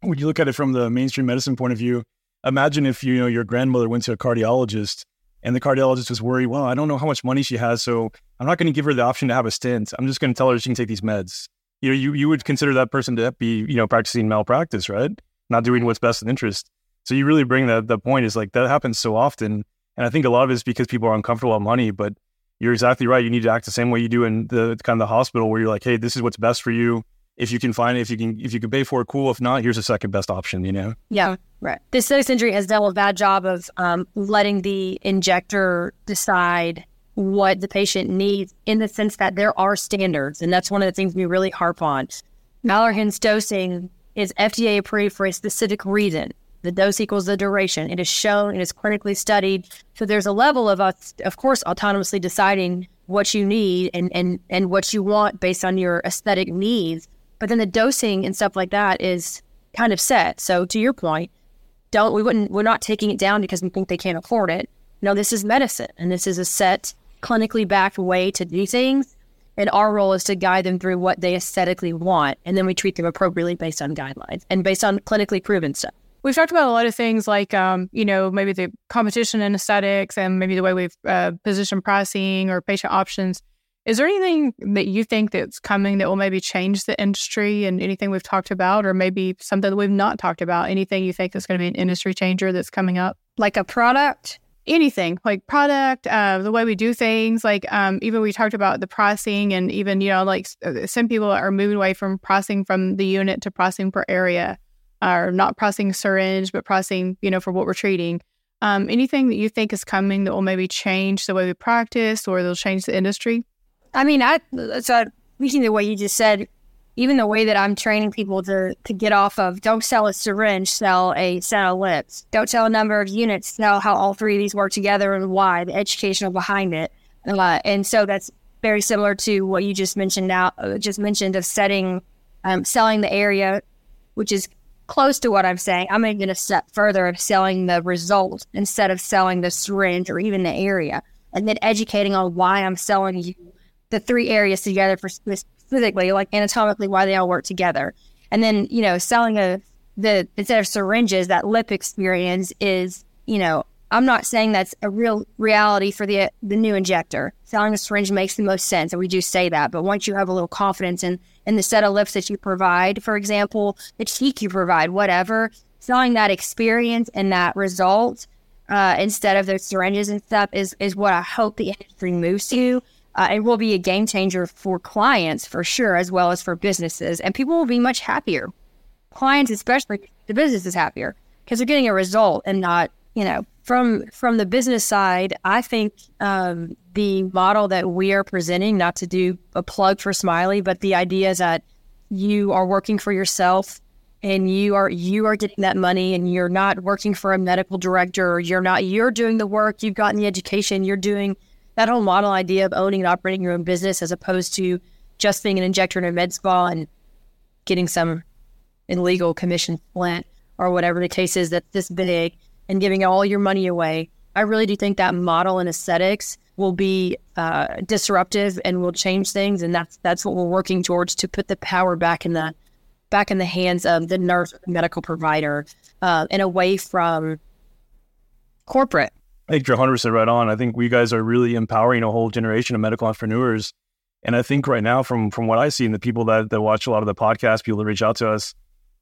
when you look at it from the mainstream medicine point of view imagine if you know your grandmother went to a cardiologist and the cardiologist was worried, well, I don't know how much money she has, so I'm not going to give her the option to have a stent. I'm just going to tell her she can take these meds. You know, you, you would consider that person to be, you know, practicing malpractice, right? Not doing what's best in interest. So you really bring that the point is like that happens so often. And I think a lot of it is because people are uncomfortable with money, but you're exactly right. You need to act the same way you do in the kind of the hospital where you're like, hey, this is what's best for you if you can find it, if you can, if you can pay for it, cool. If not, here's a second best option. You know? Yeah, right. The aesthetics injury has done a bad job of um, letting the injector decide what the patient needs, in the sense that there are standards, and that's one of the things we really harp on. Allergan's dosing is FDA approved for a specific reason. The dose equals the duration. It is shown. It is clinically studied. So there's a level of us, of course, autonomously deciding what you need and and and what you want based on your aesthetic needs. But then the dosing and stuff like that is kind of set. So to your point, don't we wouldn't we're not taking it down because we think they can't afford it. No, this is medicine and this is a set clinically backed way to do things. And our role is to guide them through what they aesthetically want. And then we treat them appropriately based on guidelines and based on clinically proven stuff. We've talked about a lot of things like, um, you know, maybe the competition in aesthetics and maybe the way we've uh, positioned pricing or patient options. Is there anything that you think that's coming that will maybe change the industry and anything we've talked about, or maybe something that we've not talked about? Anything you think is going to be an industry changer that's coming up? Like a product? Anything like product, uh, the way we do things, like um, even we talked about the pricing, and even you know, like uh, some people are moving away from pricing from the unit to pricing per area, or not pricing syringe, but pricing, you know, for what we're treating. Um, anything that you think is coming that will maybe change the way we practice, or they'll change the industry? I mean, I so speaking the way you just said, even the way that I'm training people to to get off of don't sell a syringe, sell a set of lips. Don't sell a number of units, sell how all three of these work together and why the educational behind it. Uh, and so that's very similar to what you just mentioned now, uh, just mentioned of setting, um, selling the area, which is close to what I'm saying. I'm even going a step further of selling the result instead of selling the syringe or even the area and then educating on why I'm selling you the three areas together for specifically, like anatomically, why they all work together. And then, you know, selling a, the, instead of syringes, that lip experience is, you know, I'm not saying that's a real reality for the the new injector. Selling a syringe makes the most sense, and we do say that. But once you have a little confidence in in the set of lips that you provide, for example, the cheek you provide, whatever, selling that experience and that result uh, instead of those syringes and stuff is is what I hope the industry moves to. Uh, it will be a game changer for clients for sure, as well as for businesses, and people will be much happier. Clients, especially the business, is happier because they're getting a result and not, you know, from from the business side. I think um, the model that we are presenting, not to do a plug for Smiley, but the idea is that you are working for yourself and you are you are getting that money and you're not working for a medical director you're not you're doing the work you've gotten the education you're doing that whole model idea of owning and operating your own business as opposed to just being an injector in a med spa and getting some illegal commission plant or whatever the case is that's this big and giving all your money away i really do think that model in aesthetics will be uh, disruptive and will change things and that's that's what we're working towards to put the power back in the back in the hands of the nurse medical provider uh, and away from corporate. I think you're 100% right on. I think we guys are really empowering a whole generation of medical entrepreneurs. And I think right now, from from what I see and the people that, that watch a lot of the podcast, people that reach out to us,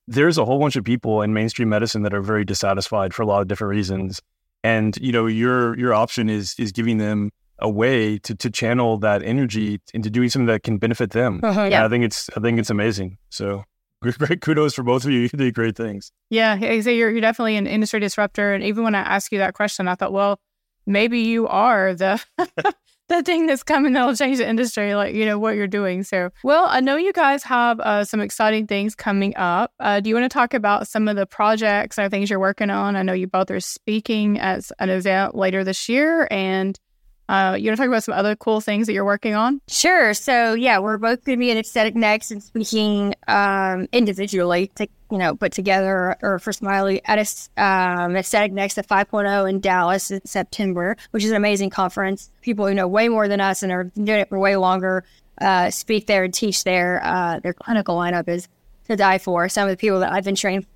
there's a whole bunch of people in mainstream medicine that are very dissatisfied for a lot of different reasons. And you know, your your option is is giving them a way to to channel that energy into doing something that can benefit them. Uh-huh, yeah. I think it's I think it's amazing. So great kudos for both of you. You did great things. Yeah, so you're you're definitely an industry disruptor. And even when I asked you that question, I thought, well, maybe you are the the thing that's coming that'll change the industry, like you know what you're doing. So, well, I know you guys have uh, some exciting things coming up. Uh, do you want to talk about some of the projects or things you're working on? I know you both are speaking at an event later this year, and uh, you want to talk about some other cool things that you're working on? Sure. So yeah, we're both going to be at Aesthetic Next and speaking um, individually, to, you know, put together or for Smiley at um, Aesthetic Next at 5.0 in Dallas in September, which is an amazing conference. People who know way more than us and are doing it for way longer uh, speak there and teach there. Uh, their clinical lineup is to die for. Some of the people that I've been trained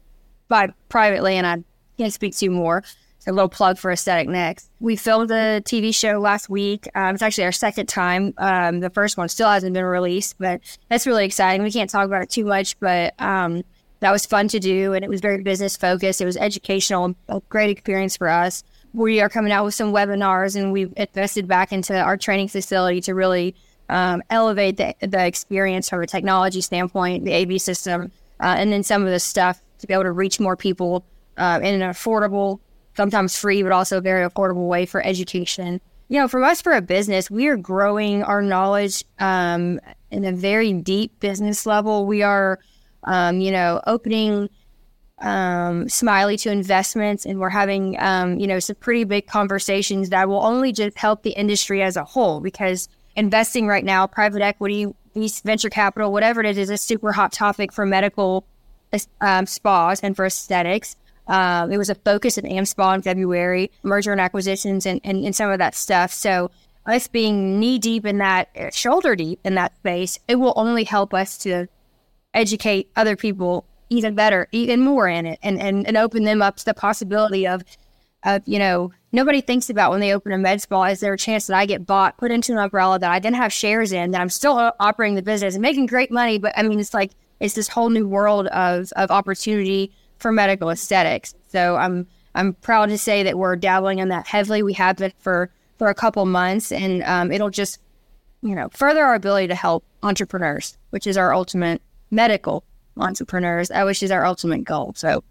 by privately, and I can't speak to more a little plug for Aesthetic Next. We filmed a TV show last week. Um, it's actually our second time. Um, the first one still hasn't been released, but that's really exciting. We can't talk about it too much, but um, that was fun to do, and it was very business focused. It was educational, a great experience for us. We are coming out with some webinars, and we've invested back into our training facility to really um, elevate the, the experience from a technology standpoint, the AV system, uh, and then some of the stuff to be able to reach more people uh, in an affordable sometimes free, but also a very affordable way for education. You know, for us, for a business, we are growing our knowledge um, in a very deep business level. We are, um, you know, opening um, Smiley to investments, and we're having, um, you know, some pretty big conversations that will only just help the industry as a whole because investing right now, private equity, venture capital, whatever it is, is a super hot topic for medical um, spas and for aesthetics. Um, it was a focus at AmSpa in February, merger and acquisitions, and, and, and some of that stuff. So us being knee deep in that, uh, shoulder deep in that space, it will only help us to educate other people even better, even more in it, and and, and open them up to the possibility of, of you know, nobody thinks about when they open a med spa. Is there a chance that I get bought, put into an umbrella that I didn't have shares in, that I'm still operating the business and making great money? But I mean, it's like it's this whole new world of of opportunity for medical aesthetics. So I'm I'm proud to say that we're dabbling in that heavily. We have been for for a couple months, and um, it'll just you know further our ability to help entrepreneurs, which is our ultimate medical entrepreneurs, which is our ultimate goal. So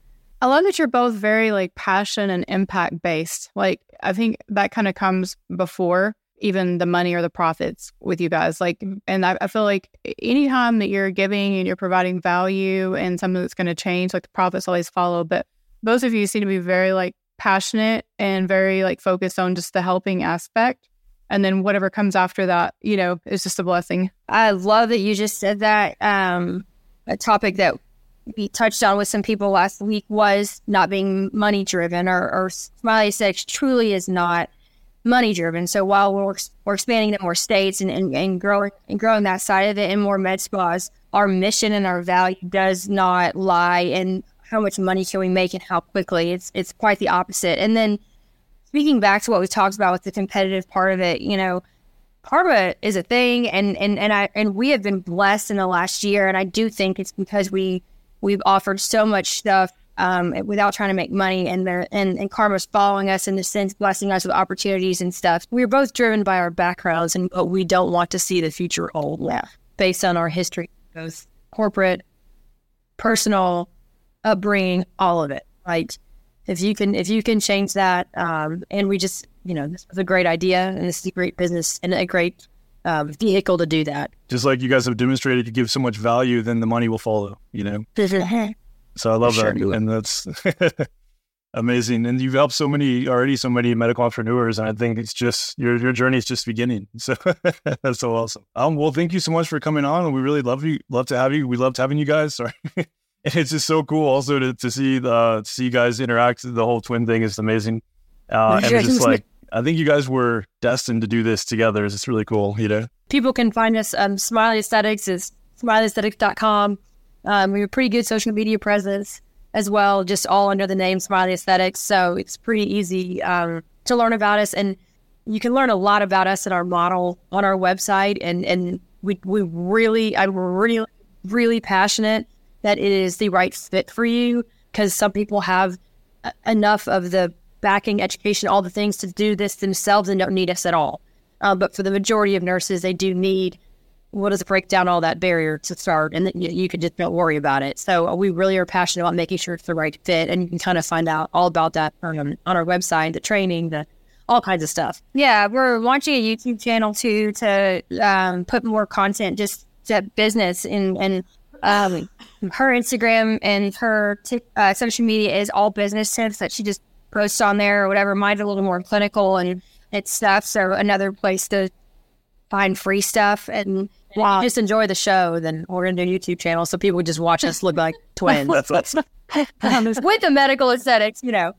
I love that you're both very like passion and impact based. Like I think that kind of comes before even the money or the profits with you guys. Like, and I, I, feel like anytime that you're giving and you're providing value and something that's going to change, like the profits always follow. But both of you seem to be very like passionate and very like focused on just the helping aspect. And then whatever comes after that, you know, is just a blessing. I love that you just said that. Um, a topic that we touched on with some people last week was not being money driven or, or Smiley Six truly is not money driven. So while we're, we're expanding to more states and, and, and growing and growing that side of it and more med spas, our mission and our value does not lie in how much money can we make and how quickly. It's it's quite the opposite. And then speaking back to what we talked about with the competitive part of it, you know, karma is a thing and and and I and we have been blessed in the last year and I do think it's because we we've offered so much stuff um, without trying to make money and there and, and karma's following us in the sense blessing us with opportunities and stuff. We're both driven by our backgrounds and but we don't want to see the future old yeah. Based on our history both corporate personal upbringing all of it. Right if you can if you can change that um, and we just you know this was a great idea and this is a great business and a great um, vehicle to do that. Just like you guys have demonstrated, you give so much value, then the money will follow. You know. So I love Sure that, and that's amazing. And you've helped so many already, so many medical entrepreneurs, and I think it's just your your journey is just beginning. So that's so awesome. Um, well, thank you so much for coming on. We really love you, love to have you. We loved having you guys. Sorry. It's just so cool also to, to see the to see you guys interact. The whole twin thing is amazing. Uh, and it's just like I think you guys were destined to do this together. It's really cool, you know. people can find us um, smiley aesthetics is smileyaesthetics.com um, we have a pretty good social media presence as well just all under the name smiley aesthetics. So it's pretty easy um, to learn about us. And you can learn a lot about us and our model on our website. And and we, we really i'm really really passionate that it is the right fit for you because some people have enough of the backing education all the things to do this themselves and don't need us at all. Uh, but for the majority of nurses, they do need what does it break down all that barrier to start, and then you, you can just don't worry about it. So uh, we really are passionate about making sure it's the right fit, and you can kind of find out all about that um, on our website, the training, the all kinds of stuff. Yeah, we're launching a YouTube channel too to um, put more content just to business and and um, her Instagram and her tic uh, social media is all business tips that she just posts on there or whatever. Mine's a little more clinical and it's stuff. So another place to find free stuff and wow. just enjoy the show. Then we're gonna do a YouTube channel so people just watch us look like twins That's awesome. with the medical aesthetics. You know,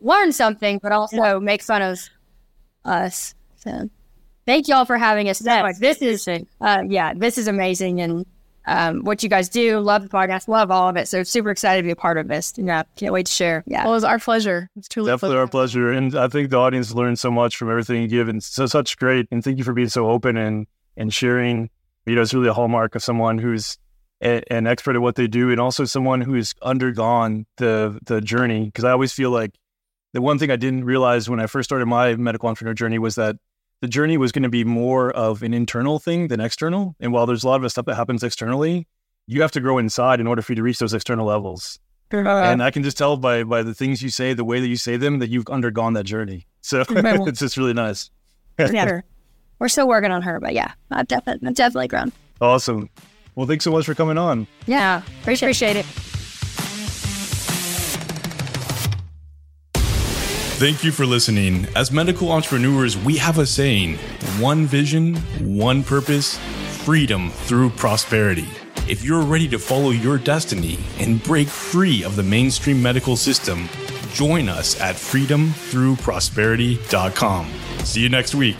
learn something, but also make fun of us. So thank y'all for having us. Like, this is uh, yeah, this is amazing and. Um, what you guys do, love the podcast, love all of it. So super excited to be a part of this. Yeah, can't wait to share. Yeah. Well, it was our pleasure. It's truly a Definitely our pleasure. And I think the audience learned so much from everything you give and so such great. And thank you for being so open and, and sharing. You know, it's really a hallmark of someone who's a, an expert at what they do and also someone who's undergone the the journey. Because I always feel like the one thing I didn't realize when I first started my medical entrepreneur journey was that the journey was going to be more of an internal thing than external. And while there's a lot of stuff that happens externally, you have to grow inside in order for you to reach those external levels. and I can just tell by by the things you say, the way that you say them, that you've undergone that journey. So it's just really nice. yeah. We're still working on her, but yeah, I've definitely, I've definitely grown. Awesome. Well, thanks so much for coming on. Yeah, appreciate, appreciate it. Thank you for listening. As medical entrepreneurs, we have a saying one vision, one purpose, freedom through prosperity. If you're ready to follow your destiny and break free of the mainstream medical system, join us at freedomthroughprosperity.com. See you next week.